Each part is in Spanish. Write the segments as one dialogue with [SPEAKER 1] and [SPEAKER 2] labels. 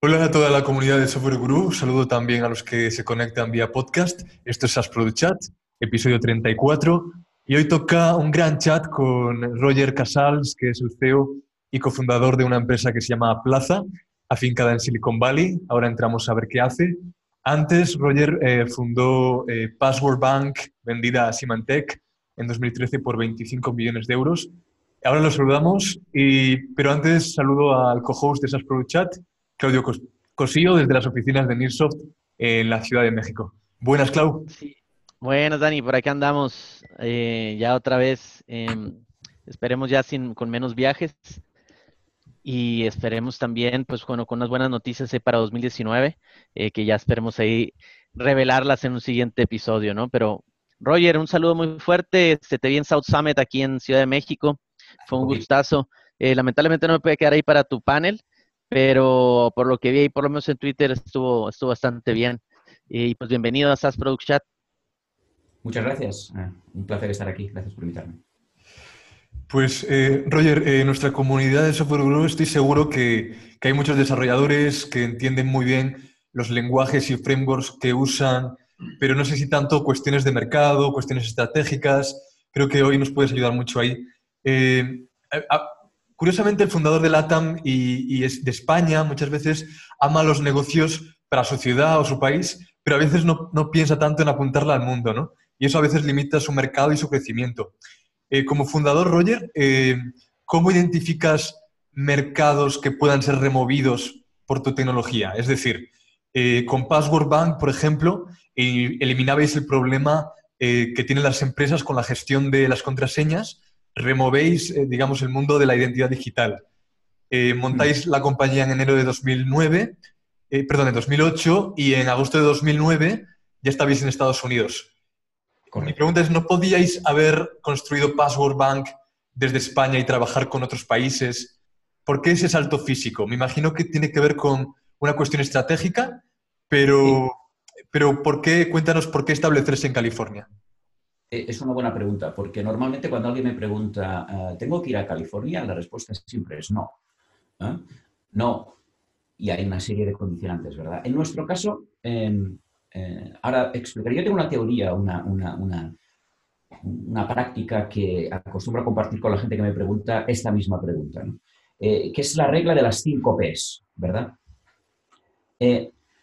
[SPEAKER 1] Hola a toda la comunidad de Software Guru. Saludo también a los que se conectan vía podcast. Esto es SAS Chat, episodio 34. Y hoy toca un gran chat con Roger Casals, que es el CEO y cofundador de una empresa que se llama Plaza, afincada en Silicon Valley. Ahora entramos a ver qué hace. Antes, Roger eh, fundó eh, Password Bank, vendida a Symantec en 2013 por 25 millones de euros. Ahora lo saludamos, y, pero antes saludo al co-host de SAS Chat, Claudio Cosillo, desde las oficinas de Nearsoft en la Ciudad de México. Buenas, Clau.
[SPEAKER 2] Sí. Buenas, Dani, por aquí andamos eh, ya otra vez. Em, esperemos ya sin, con menos viajes y esperemos también, pues bueno, con unas buenas noticias para 2019, eh, que ya esperemos ahí revelarlas en un siguiente episodio, ¿no? Pero Roger, un saludo muy fuerte. Se te vi en South Summit aquí en Ciudad de México. Fue un gustazo. Eh, lamentablemente no me puede quedar ahí para tu panel, pero por lo que vi ahí, por lo menos en Twitter, estuvo, estuvo bastante bien. Y pues bienvenido a SAS Product Chat.
[SPEAKER 3] Muchas gracias. Ah, un placer estar aquí. Gracias por invitarme.
[SPEAKER 1] Pues, eh, Roger, en nuestra comunidad de Software Guru estoy seguro que, hay muchos desarrolladores que entienden muy bien los lenguajes y frameworks que usan, pero no sé si tanto cuestiones de mercado, cuestiones estratégicas. Creo que hoy nos puedes ayudar mucho ahí. Eh, curiosamente, el fundador de LATAM y, y, de España muchas veces ama los negocios para su ciudad o su país, pero a veces no, no piensa tanto en apuntarla al mundo, ¿no? Y eso a veces limita su mercado y su crecimiento. Eh, como fundador, Roger, eh, ¿cómo identificas mercados que puedan ser removidos por tu tecnología? Es decir, eh, con Password Bank, por ejemplo, eliminabais el problema que tienen las empresas con la gestión de las contraseñas, removéis, digamos, el mundo de la identidad digital. montáis la compañía en enero de 2009, perdón, en 2008 y en agosto de 2009 ya estabais en Estados Unidos. Mi pregunta es, ¿no podíais haber construido Password Bank desde España y trabajar con otros países? ¿Por qué ese salto físico? Me imagino que tiene que ver con una cuestión estratégica, pero, pero ¿por qué? Cuéntanos por qué establecerse en California.
[SPEAKER 3] Eh, es una buena pregunta, porque normalmente cuando alguien me pregunta, ah, ¿tengo que ir a California? La respuesta siempre es no. ¿eh? No. Y hay una serie de condicionantes, ¿verdad? En nuestro caso, em, eh, ahora explicaría, yo tengo una teoría, una, una, una, práctica que acostumbro a compartir con la gente que me pregunta esta misma pregunta, eh, que es la regla de las cinco Ps, ¿verdad?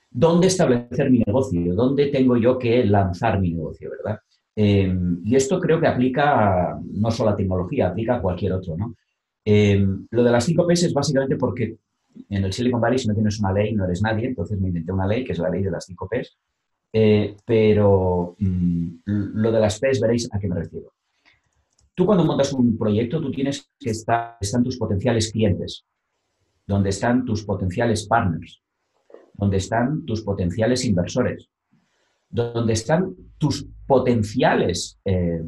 [SPEAKER 3] ¿Dónde establecer mi negocio? ¿Dónde tengo yo que lanzar mi negocio, verdad? Y esto creo que aplica no solo a tecnología, aplica a cualquier otro, ¿no? lo de las cinco Ps es básicamente porque en el Silicon Valley si no tienes una ley no eres nadie, entonces me inventé una ley que es la ley de las cinco Ps, eh, pero mm, lo de las P's veréis a qué me refiero. Tú cuando montas un proyecto, tú tienes que estar, están tus potenciales clientes, donde están tus potenciales partners, donde están tus potenciales inversores, donde están tus potenciales eh,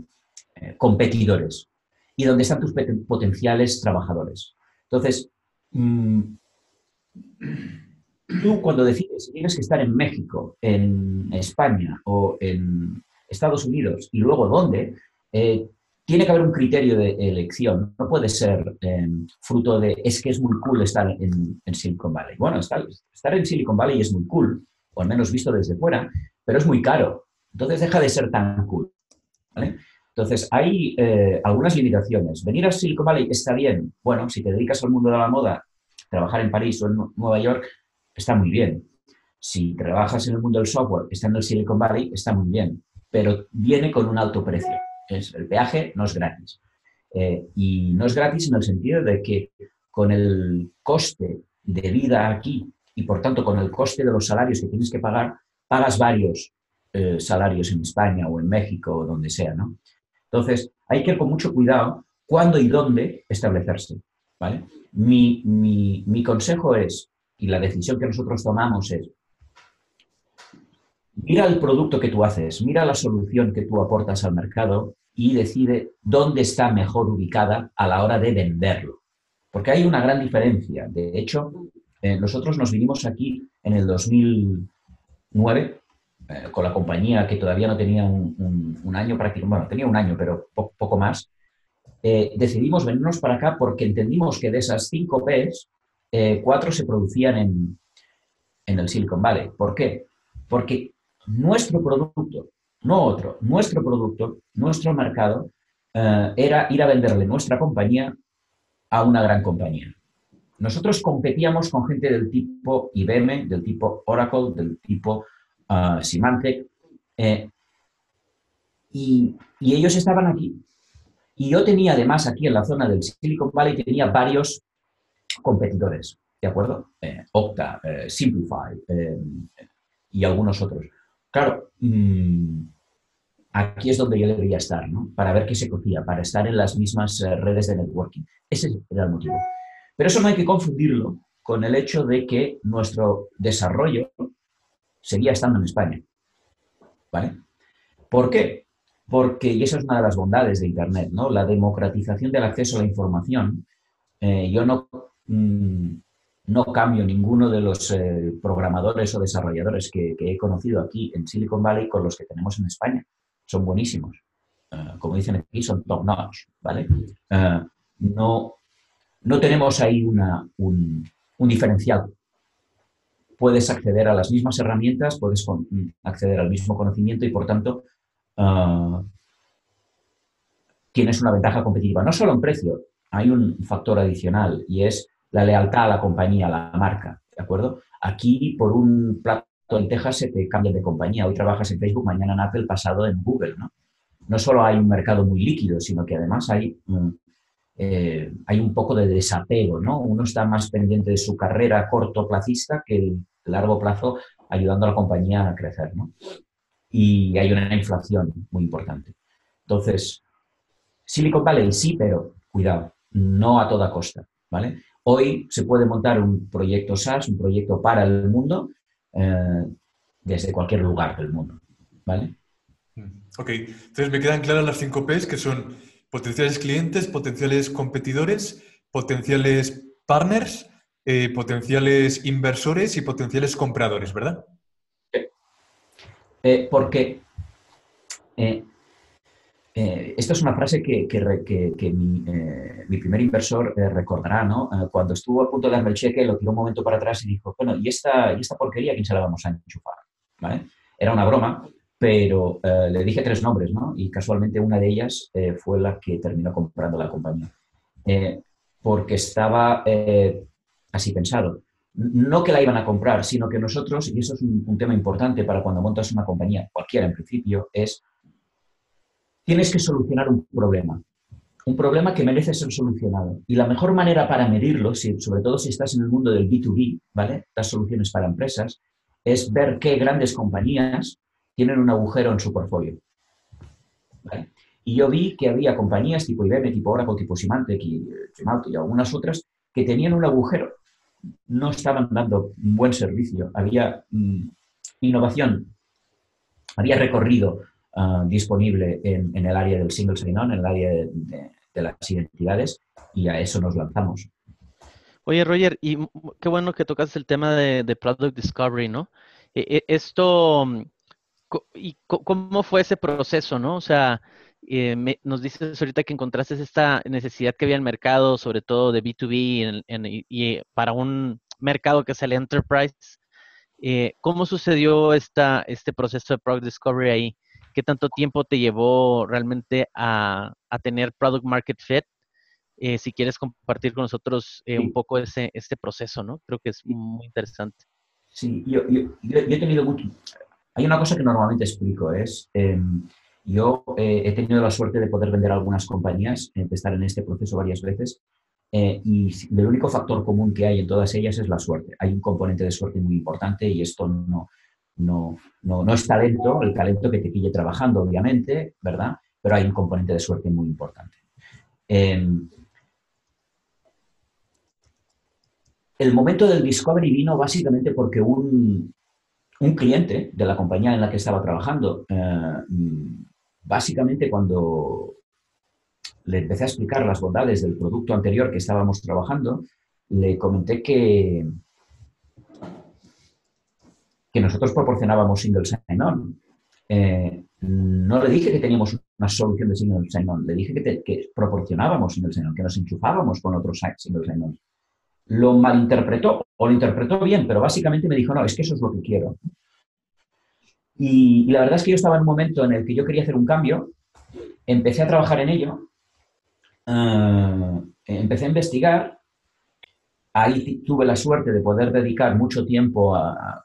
[SPEAKER 3] eh, competidores y donde están tus potenciales trabajadores. Entonces, mm, tú cuando decides si tienes que estar en México, en España o en Estados Unidos y luego dónde, eh, tiene que haber un criterio de elección. No puede ser em, fruto de es que es muy cool estar en, Silicon Valley. Bueno, estar, en Silicon Valley es muy cool, o al menos visto desde fuera, pero es muy caro. Entonces deja de ser tan cool. Entonces hay eh, algunas limitaciones. Venir a Silicon Valley está bien. Bueno, si te dedicas al mundo de la moda, trabajar en París o en Nueva York, está muy bien. Si trabajas en el mundo del software, estando en Silicon Valley, está muy bien, pero viene con un alto precio. Es, el peaje no es gratis. Eh, y no es gratis en el sentido de que con el coste de vida aquí y por tanto con el coste de los salarios que tienes que pagar, pagas varios eh, salarios en España o en México o donde sea, ¿no? Entonces, hay que ir con mucho cuidado cuándo y dónde establecerse, ¿vale? Mi, mi, mi consejo es, y la decisión que nosotros tomamos es, mira el producto que tú haces, mira la solución que tú aportas al mercado y decide dónde está mejor ubicada a la hora de venderlo. Porque hay una gran diferencia. De hecho, eh, nosotros nos vinimos aquí en el 2009 eh, con la compañía que todavía no tenía un, año prácticamente, bueno, tenía un año, pero poco más. Eh, decidimos venirnos para acá porque entendimos que de esas cinco Ps, eh, cuatro se producían en, en el Silicon Valley. ¿Por qué? Porque nuestro producto, no otro, nuestro producto, nuestro mercado, era ir a venderle nuestra compañía a una gran compañía. Nosotros competíamos con gente del tipo IBM, del tipo Oracle, del tipo uh, Symantec, eh, y, ellos estaban aquí. Y yo tenía además aquí en la zona del Silicon Valley, tenía varios competidores, ¿de acuerdo? Eh, Okta, eh, Simplify y algunos otros. Claro, mmm, aquí es donde yo debería estar, ¿no? Para ver qué se cocía, para estar en las mismas redes de networking. Ese era el motivo. Pero eso no hay que confundirlo con el hecho de que nuestro desarrollo seguía estando en España. ¿Vale? ¿Por qué? Porque, y esa es una de las bondades de Internet, ¿no? La democratización del acceso a la información. Eh, yo no, mm, no cambio ninguno de los eh, programadores o desarrolladores que, he conocido aquí en Silicon Valley con los que tenemos en España. Son buenísimos. Eh, como dicen aquí, son top notch, ¿vale? no, no tenemos ahí una, un, diferencial. Puedes acceder a las mismas herramientas, puedes acceder al mismo conocimiento y, por tanto, ah, tienes una ventaja competitiva. No solo en precio, hay un factor adicional y es la lealtad a la compañía, a la marca. ¿De acuerdo? Aquí, por un plato en Texas, se te cambian de compañía. Hoy trabajas en Facebook, mañana en Apple, pasado en Google. No, no solo hay un mercado muy líquido, sino que además hay mm, eh, hay un poco de desapego, ¿no? Uno está más pendiente de su carrera cortoplacista que el largo plazo ayudando a la compañía a crecer, ¿no? Y hay una inflación muy importante. Entonces, Silicon Valley sí, pero cuidado, no a toda costa, ¿vale? Hoy se puede montar un proyecto SaaS, un proyecto para el mundo, eh, desde cualquier lugar del mundo, ¿vale?
[SPEAKER 1] Ok, entonces me quedan claras las cinco P's que son potenciales clientes, potenciales competidores, potenciales partners, eh, potenciales inversores y potenciales compradores, ¿verdad?
[SPEAKER 3] Eh, porque eh, esta es una frase que, mi, primer inversor recordará, ¿no? cuando estuvo a punto de darme el cheque, lo tiró un momento para atrás y dijo, bueno, ¿y esta, ¿y esta porquería quién se la vamos a enchufar? Era una broma, pero eh, le dije tres nombres, ¿no? Y casualmente una de ellas eh, fue la que terminó comprando la compañía. Eh, porque estaba así pensado. No que la iban a comprar, sino que nosotros, y eso es un, tema importante para cuando montas una compañía, cualquiera en principio, es, tienes que solucionar un problema. Un problema que merece ser solucionado. Y la mejor manera para medirlo, sobre todo si estás en el mundo del B2B, ¿vale? Las soluciones para empresas, es ver qué grandes compañías tienen un agujero en su portfolio. Y yo vi que había compañías tipo IBM, tipo Oracle, tipo Symantec y, y algunas otras que tenían un agujero. No estaban dando un buen servicio. Había mm, innovación, había recorrido ah, disponible en, el área del single sign-on, en el área de, las identidades, y a eso nos lanzamos.
[SPEAKER 2] Oye, Roger, y qué bueno que tocas el tema de, de Product Discovery, ¿no? E, e, esto ¿Y cómo fue ese proceso, no? O sea, eh, nos dices ahorita que encontraste esta necesidad que había en el mercado, sobre todo de B2B y para un mercado que es el enterprise. Eh, ¿Cómo sucedió esta, este proceso de Product Discovery ahí? ¿Qué tanto tiempo te llevó realmente a, tener Product Market Fit? Eh, si quieres compartir con nosotros un poco ese, este proceso, ¿no? Creo que es muy interesante.
[SPEAKER 3] Sí, yo, yo he tenido mucho, hay una cosa que normalmente explico, es, em, yo eh, he tenido la suerte de poder vender algunas compañías, de estar en este proceso varias veces, eh, y el único factor común que hay en todas ellas es la suerte. Hay un componente de suerte muy importante y esto no, no, no, no es talento, el talento que te pille trabajando, obviamente, ¿verdad? Pero hay un componente de suerte muy importante. Em, el momento del discovery vino básicamente porque un, un cliente de la compañía en la que estaba trabajando, eh, básicamente cuando le empecé a explicar las bondades del producto anterior que estábamos trabajando, le comenté que, que nosotros proporcionábamos single sign-on. Eh, no le dije que teníamos una solución de single sign-on, le dije que, que proporcionábamos single sign-on, que nos enchufábamos con otros single sign-on. Lo malinterpretó o lo interpretó bien, pero básicamente me dijo, no, es que eso es lo que quiero. Y, la verdad es que yo estaba en un momento en el que yo quería hacer un cambio, empecé a trabajar en ello, eh, empecé a investigar, ahí tuve la suerte de poder dedicar mucho tiempo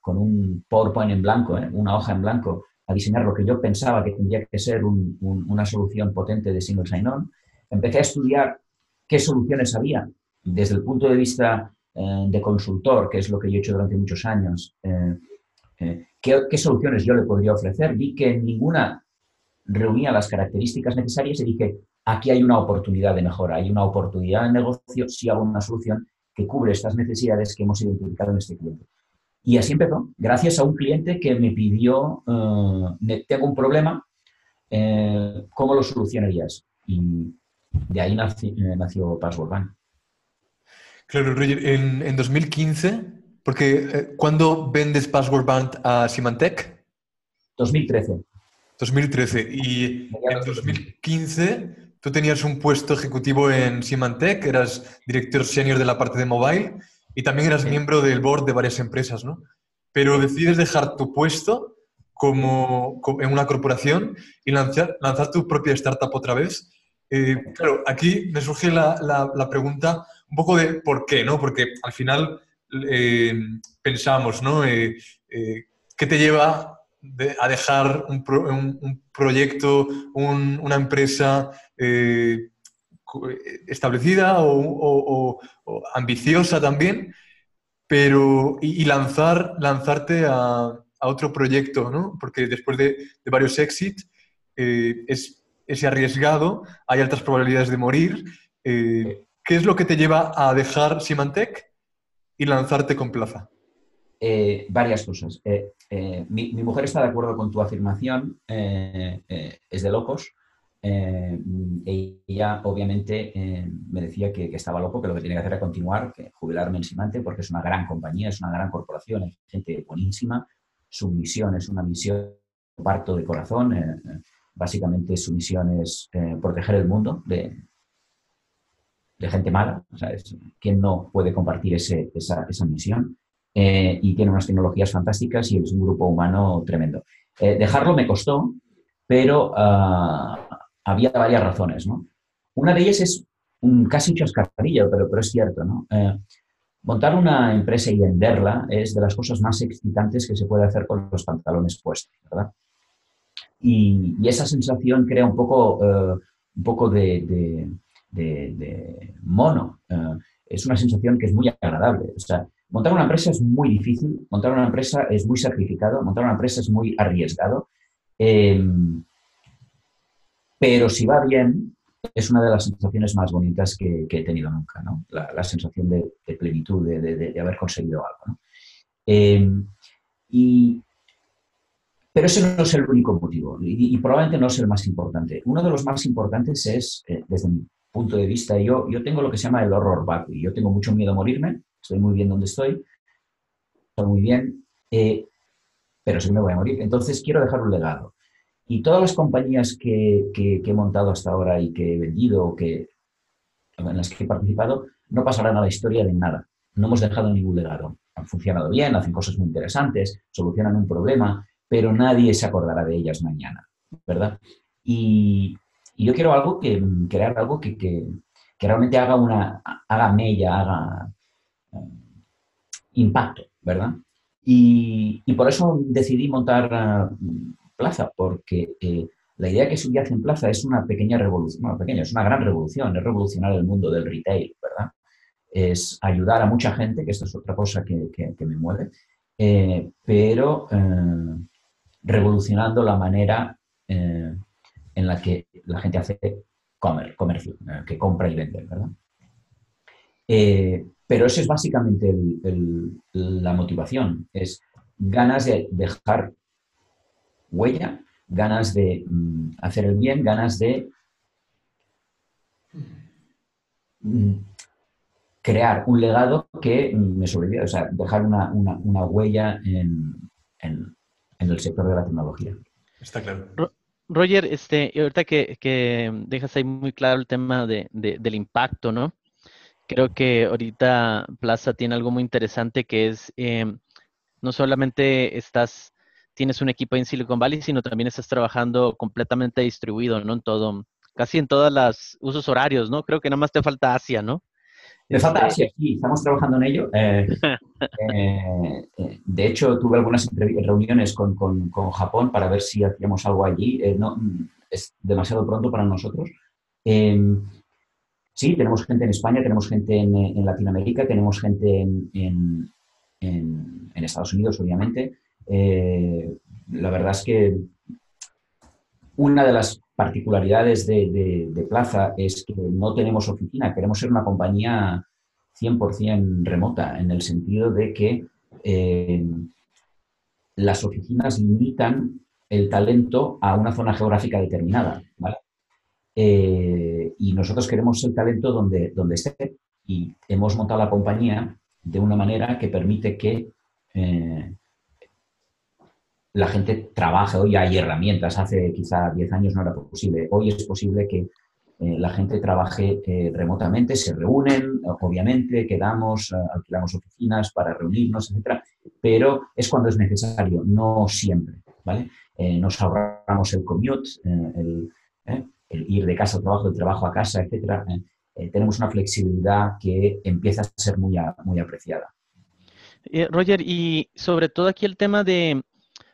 [SPEAKER 3] con un PowerPoint en blanco, eh, una hoja en blanco, a diseñar lo que yo pensaba que tendría que ser una solución potente de single sign-on. Empecé a estudiar qué soluciones había desde el punto de vista eh, de consultor, que es lo que yo he hecho durante muchos años, eh, eh, ¿qué, soluciones yo le podría ofrecer. Vi que ninguna reunía las características necesarias y dije, aquí hay una oportunidad de mejora, hay una oportunidad de negocio si hago una solución que cubre estas necesidades que hemos identificado en este cliente. Y así empezó, gracias a un cliente que me pidió, tengo un problema, ¿cómo lo solucionarías? Y de ahí nació, nació Password Bank.
[SPEAKER 1] Claro, Roger, en, 2015, porque eh, ¿cuándo vendes Password Bank a Symantec?
[SPEAKER 3] 2013.
[SPEAKER 1] 2013. Y en 2015 tú tenías un puesto ejecutivo en Symantec, eras director senior de la parte de mobile y también eras miembro del board de varias empresas, ¿no? Pero decides dejar tu puesto como, en una corporación y lanzar, lanzar tu propia startup otra vez. Eh, claro, aquí me surge la, la pregunta, un poco de por qué, ¿no? Porque al final eh, pensamos, ¿no? Eh, eh, ¿Qué te lleva a dejar un, proyecto, una empresa establecida o, ambiciosa también, pero y, lanzar, lanzarte a, otro proyecto, ¿no? Porque después de, varios exits es, es arriesgado, hay altas probabilidades de morir. ¿Qué es lo que te lleva a dejar Symantec y lanzarte con Plaza?
[SPEAKER 3] Eh, varias cosas. Eh, eh, mi, mujer está de acuerdo con tu afirmación, es de locos. ella obviamente me decía que, estaba loco, que lo que tenía que hacer era continuar, jubilarme en Symantec porque es una gran compañía, es una gran corporación, es gente buenísima. Su misión es una misión parto de corazón. básicamente su misión es proteger el mundo de, de gente mala, o ¿quién no puede compartir esa, misión? Eh, y tiene unas tecnologías fantásticas y es un grupo humano tremendo. Eh, dejarlo me costó, pero ah, había varias razones, ¿no? Una de ellas es un casi chascarrillo, pero, pero es cierto, ¿no? Eh, montar una empresa y venderla es de las cosas más excitantes que se puede hacer con los pantalones puestos, ¿verdad? Y, esa sensación crea un poco, un poco de, mono. Eh, es una sensación que es muy agradable. O sea, montar una empresa es muy difícil, montar una empresa es muy sacrificado, montar una empresa es muy arriesgado. Em, pero si va bien, es una de las sensaciones más bonitas que, he tenido nunca, ¿no? La, sensación de, plenitud, de, haber conseguido algo. Em, pero ese no es el único motivo y, probablemente no es el más importante. Uno de los más importantes es, eh, desde mi punto de vista. Yo, yo tengo lo que se llama el horror y Yo tengo mucho miedo a morirme, estoy muy bien donde estoy, estoy muy bien, eh, pero sí me voy a morir. Entonces quiero dejar un legado. Y todas las compañías que, que, he montado hasta ahora y que he vendido que, en las que he participado, no pasarán a la historia de nada. No hemos dejado ningún legado. Han funcionado bien, hacen cosas muy interesantes, solucionan un problema, pero nadie se acordará de ellas mañana, ¿verdad? Y, y yo quiero algo que, crear algo que, que, realmente haga una, haga mella, haga eh, impacto, ¿verdad? Y, y, por eso decidí montar uh, Plaza, porque eh, la idea que subyace en Plaza es una pequeña revolución, bueno, pequeña, es una gran revolución, es revolucionar el mundo del retail, ¿verdad? Es ayudar a mucha gente, que esto es otra cosa que, que, me mueve, eh, pero revolucionando la manera en la que la gente hace comercio, eh, que compra y vende, ¿verdad? Eh, pero eso es básicamente la motivación, es ganas de dejar huella, ganas de mm, hacer el bien, ganas de mm, crear un legado que me sobreviva, o sea, dejar una, huella en, en, el sector de la tecnología.
[SPEAKER 1] Está claro.
[SPEAKER 2] Roger, este, ahorita que, dejas ahí muy claro el tema de, del impacto, ¿no? creo que ahorita Plaza tiene algo muy interesante que es, em, no solamente estás, tienes un equipo en Silicon Valley, sino también estás trabajando completamente distribuido, ¿no? En todo, casi en todos los usos horarios, ¿no? Creo que nada más te falta Asia, ¿no?
[SPEAKER 3] Me falta Asia, este sí, estamos trabajando en ello. Eh, eh, eh, de hecho, tuve algunas reuniones con, Japón para ver si hacíamos algo allí. no, es demasiado pronto para nosotros. Em, sí, tenemos gente en España, tenemos gente en, Latinoamérica, tenemos gente en, Estados Unidos, obviamente. la verdad es que una de las particularidades de, Plaza es que no tenemos oficina, queremos ser una compañía 100% remota, en el sentido de que eh, las oficinas limitan el talento a una zona geográfica determinada. Eh, y nosotros queremos el talento donde, donde esté. Y hemos montado la compañía de una manera que permite que eh, la gente trabaja, hoy hay herramientas, hace quizá 10 años no era posible, hoy es posible que eh, la gente trabaje eh, remotamente, se reúnen, obviamente, quedamos, eh, alquilamos oficinas para reunirnos, etcétera, pero es cuando es necesario, no siempre, ¿vale? nos ahorramos el commute, el, ir de casa al trabajo, del trabajo a casa, etcétera. tenemos una flexibilidad que empieza a ser muy, muy apreciada.
[SPEAKER 2] Roger, y sobre todo aquí el tema de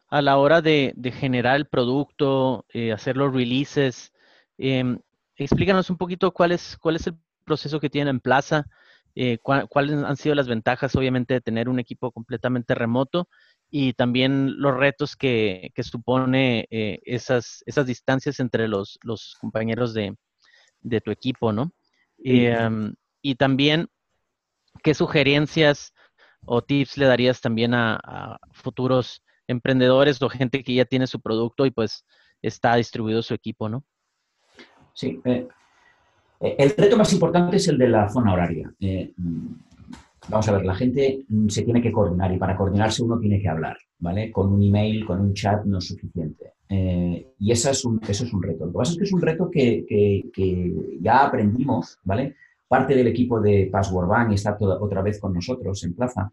[SPEAKER 2] a la hora de, generar el producto, eh, hacer los releases. Em, explícanos un poquito cuál es, cuál es el proceso que tienen en Plaza, eh, cuáles han sido las ventajas, obviamente, de tener un equipo completamente remoto y también los retos que, supone eh, esas, esas distancias entre los, compañeros de, tu equipo, ¿no? Em, y también, ¿qué sugerencias o tips le darías también a futuros emprendedores o gente que ya tiene su producto y pues está distribuido su equipo, ¿no?
[SPEAKER 3] Sí. Eh, eh, el reto más importante es el de la zona horaria. Eh, mm, vamos a ver, la gente mm, se tiene que coordinar y para coordinarse uno tiene que hablar, ¿vale? Con un email, con un chat no es suficiente. y es un, eso es un reto. Lo que pasa es que es un reto que, ya aprendimos, ¿vale? Parte del equipo de Password Bank está otra vez con nosotros en Plaza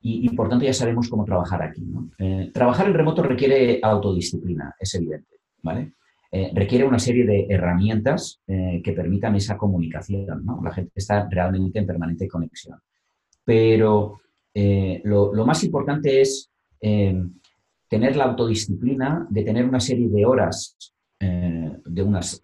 [SPEAKER 3] y, por tanto ya sabemos cómo trabajar aquí. Eh, trabajar en remoto requiere autodisciplina, es evidente, ¿vale? Eh, requiere una serie de herramientas eh, que permitan esa comunicación, ¿no? La gente está realmente en permanente conexión. Pero lo, más importante es tener la autodisciplina de tener una serie de horas, de unas...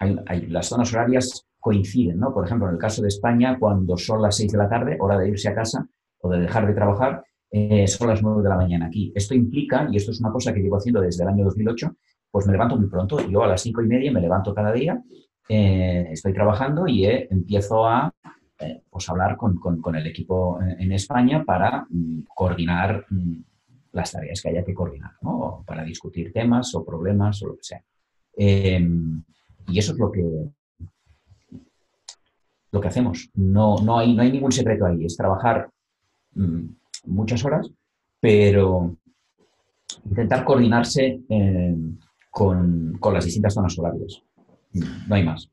[SPEAKER 3] las zonas horarias coinciden, ¿no? Por ejemplo, en el caso de España, cuando son las 6 de la tarde, hora de irse a casa, o de dejar de trabajar, eh, son las 9 de la mañana aquí. Esto implica, y esto es una cosa que llevo haciendo desde el año 2008, pues me levanto muy pronto. Yo a las 5 y media me levanto cada día, eh, estoy trabajando y eh, empiezo a pues hablar con, el equipo en España para mm, coordinar mm, las tareas que haya que coordinar, para discutir temas o problemas o lo que sea. Em, y eso es lo que, lo que hacemos. No, no, hay, no hay ningún secreto ahí, es trabajar Mm, muchas horas, pero intentar coordinarse eh, con, las distintas zonas horarias. No hay más.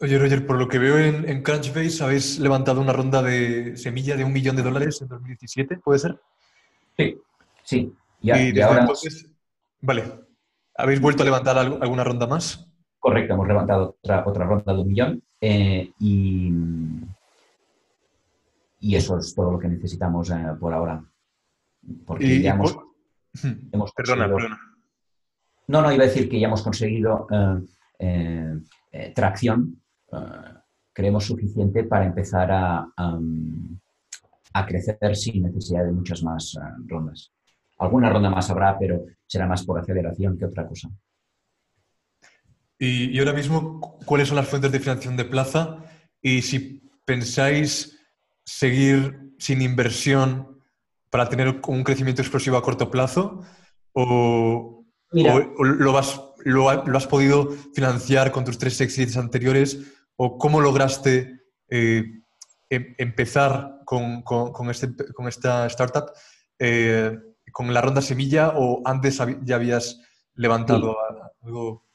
[SPEAKER 1] Oye, Roger, por lo que veo en, Crunchbase, habéis levantado una ronda de semilla de un millón de dólares en 2017, ¿puede ser?
[SPEAKER 3] Sí, sí.
[SPEAKER 1] y, ahora... vale. ¿Habéis vuelto a levantar alguna ronda más?
[SPEAKER 3] Correcto, hemos levantado otra, otra ronda de un millón eh, y, y eso es todo lo que necesitamos eh, por ahora. Porque ya hemos,
[SPEAKER 1] perdona, perdona.
[SPEAKER 3] No, no, iba a decir que ya hemos conseguido eh, eh, tracción, creemos suficiente para empezar a, a, crecer sin necesidad de muchas más rondas. Alguna ronda más habrá, pero será más por aceleración que otra cosa.
[SPEAKER 1] Y, y ahora mismo, ¿cuáles son las fuentes de financiación de Plaza? Y si pensáis seguir sin inversión para tener un crecimiento explosivo a corto plazo? ¿O, lo, has, lo, has, podido financiar con tus tres éxitos anteriores? ¿O cómo lograste eh, em, empezar con, con, este, con, esta startup? Eh, ¿Con la ronda semilla o antes ya habías levantado algo?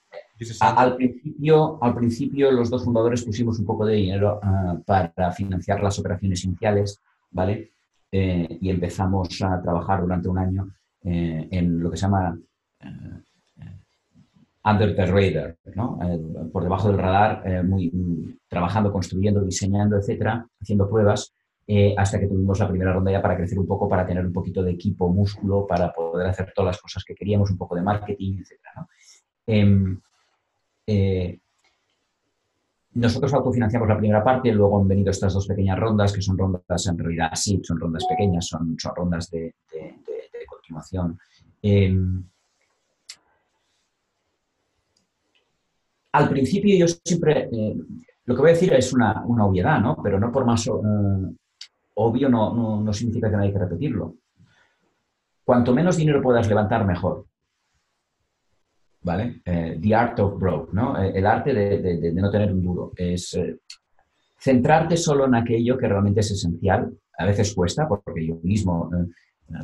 [SPEAKER 3] Al principio, al principio los dos fundadores pusimos un poco de dinero ah, para financiar las operaciones iniciales, ¿vale? Eh, y empezamos a trabajar durante un año eh, en lo que se llama eh, under the radar, ¿no? por debajo del radar, muy, trabajando, construyendo, diseñando, etcétera, haciendo pruebas, hasta que tuvimos la primera ronda ya para crecer un poco, para tener un poquito de equipo, músculo, para poder hacer todas las cosas que queríamos, un poco de marketing, etcétera. ¿no? Eh, nosotros autofinanciamos la primera parte, luego han venido estas dos pequeñas rondas, que son rondas en realidad sí, son rondas pequeñas, son, rondas de, continuación. Em, al principio yo siempre, eh, lo que voy a decir es una, obviedad, ¿no? Pero no por más eh, obvio no, no significa que no hay que repetirlo. Cuanto menos dinero puedas levantar, mejor. ¿Vale? Eh, the art of broke, ¿no? Eh, el arte de, no tener un duro. Es eh, centrarte solo en aquello que realmente es esencial. A veces cuesta, porque yo mismo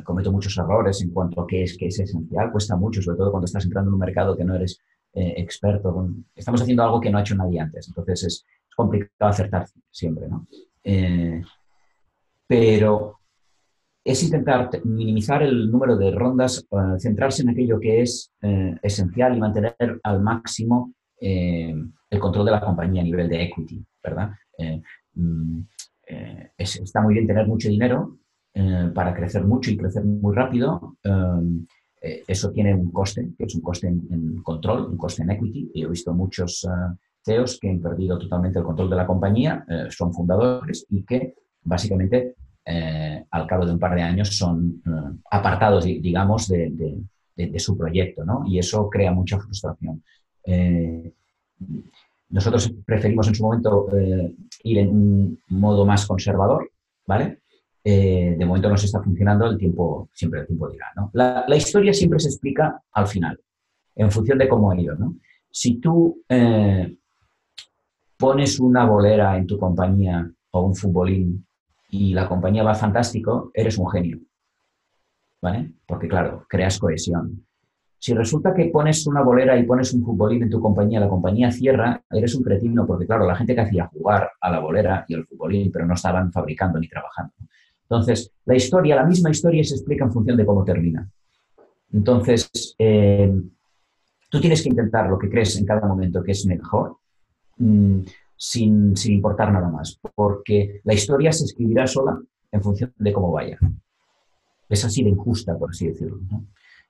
[SPEAKER 3] cometo muchos errores en cuanto a qué es, qué es esencial. Cuesta mucho, sobre todo cuando estás entrando en un mercado que no eres experto. Estamos haciendo algo que no ha hecho nadie antes. Entonces es, es complicado acertar siempre, ¿no? pero es intentar minimizar el número de rondas, eh, centrarse en aquello que es eh, esencial y mantener al máximo eh, el control de la compañía a nivel de equity, ¿verdad? Mm, está muy bien tener mucho dinero para crecer mucho y crecer muy rápido. eso tiene un coste, que es un coste en, control, un coste en equity. Y he visto muchos CEOs que han perdido totalmente el control de la compañía, son fundadores y que básicamente eh, al cabo de un par de años son eh, apartados, digamos, de, su proyecto, ¿no? Y eso crea mucha frustración. Eh, nosotros preferimos en su momento ir en un modo más conservador, ¿vale? de momento no se está funcionando, el tiempo, siempre el tiempo dirá, ¿no? La, la, historia siempre se explica al final, en función de cómo ha ido, ¿no? Si tú pones una bolera en tu compañía o un futbolín y la compañía va fantástico, eres un genio. ¿Vale? Porque claro, creas cohesión. Si resulta que pones una bolera y pones un futbolín en tu compañía, la compañía cierra, eres un cretino, porque claro, la gente que hacía jugar a la bolera y al futbolín, pero no estaban fabricando ni trabajando. Entonces, la historia, la misma historia se explica en función de cómo termina. Entonces, eh, tú tienes que intentar lo que crees en cada momento que es mejor. Mm, sin, importar nada más, porque la historia se escribirá sola en función de cómo vaya. Es así de injusta, por así decirlo.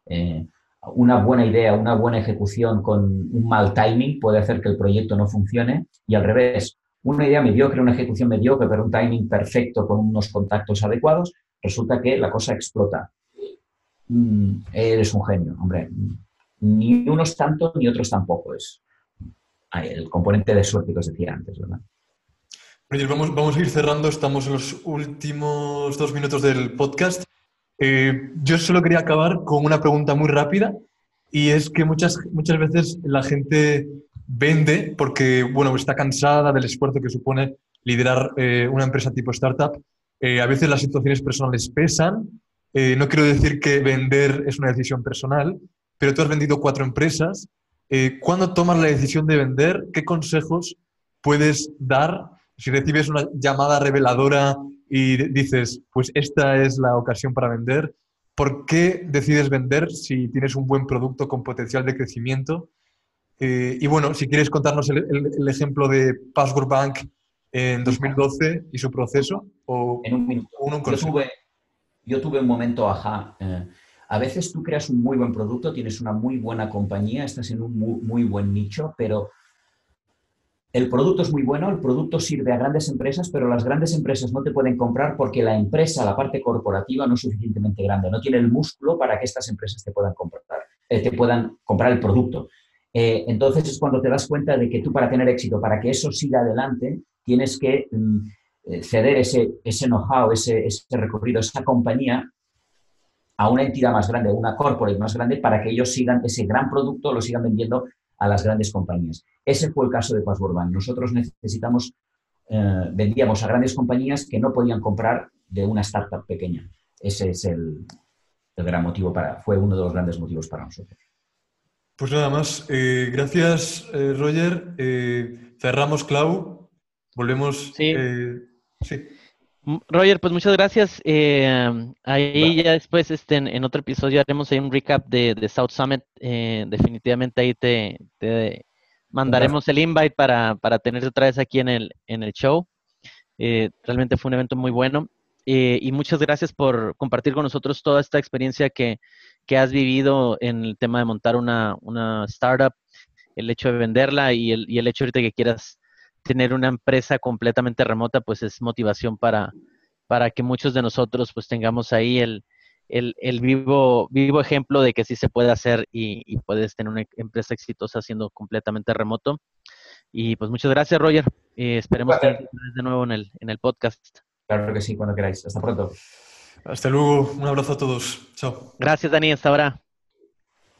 [SPEAKER 3] Eh, una buena idea, una buena ejecución con un mal timing puede hacer que el proyecto no funcione y al revés. Una idea mediocre, una ejecución mediocre, pero un timing perfecto con unos contactos adecuados, resulta que la cosa explota. Mm, eres un genio, hombre. Ni unos tanto ni otros tampoco es el componente de suerte que os decía antes, ¿verdad?
[SPEAKER 1] vamos, vamos a ir cerrando, estamos en los últimos dos minutos del podcast. Eh, yo solo quería acabar con una pregunta muy rápida y es que muchas, muchas veces la gente vende porque bueno, está cansada del esfuerzo que supone liderar eh, una empresa tipo startup. Eh, a veces las situaciones personales pesan. no quiero decir que vender es una decisión personal, pero tú has vendido cuatro empresas eh, ¿Cuándo tomas la decisión de vender? ¿Qué consejos puedes dar si recibes una llamada reveladora y dices, pues esta es la ocasión para vender? ¿Por qué decides vender si tienes un buen producto con potencial de crecimiento? Eh, y bueno, si quieres contarnos el, ejemplo de Password Bank en 2012 y su proceso. O
[SPEAKER 3] en un minuto. yo, tuve, un momento ajá. Eh, a veces tú creas un muy buen producto, tienes una muy buena compañía, estás en un muy, buen nicho, pero el producto es muy bueno, el producto sirve a grandes empresas, pero las grandes empresas no te pueden comprar porque la empresa, la parte corporativa, no es suficientemente grande, no tiene el músculo para que estas empresas te puedan comprar, eh, te puedan comprar el producto. Eh, entonces es cuando te das cuenta de que tú para tener éxito, para que eso siga adelante, tienes que mm, eh, ceder ese, know-how, ese recorrido, esa compañía a una entidad más grande, a una corporate más grande, para que ellos sigan ese gran producto, lo sigan vendiendo a las grandes compañías. Ese fue el caso de Password Bank. Nosotros necesitamos, eh, vendíamos a grandes compañías que no podían comprar de una startup pequeña. Ese es el, gran motivo para, fue uno de los grandes motivos para nosotros.
[SPEAKER 1] Pues nada más. Eh, gracias, eh, Roger. Eh, cerramos, Clau. Volvemos.
[SPEAKER 2] Sí.
[SPEAKER 1] sí.
[SPEAKER 2] Roger, pues muchas gracias. ahí ya después este, en, otro episodio haremos ahí un recap de, South Summit. definitivamente ahí te, mandaremos el invite para, para tenerte otra vez aquí en el, en el show. realmente fue un evento muy bueno. y muchas gracias por compartir con nosotros toda esta experiencia que, que has vivido en el tema de montar una, startup, el hecho de venderla y el, y el hecho ahorita que quieras tener una empresa completamente remota, pues es motivación para, para que muchos de nosotros pues tengamos ahí el, el, vivo, vivo ejemplo de que sí se puede hacer y, puedes tener una empresa exitosa siendo completamente remoto. Y pues muchas gracias, Roger. y esperemos tenerte de nuevo en el, en el podcast.
[SPEAKER 3] Claro que sí, cuando queráis. Hasta pronto.
[SPEAKER 1] Hasta luego, un abrazo a todos. Chao.
[SPEAKER 2] Gracias, Dani, hasta ahora.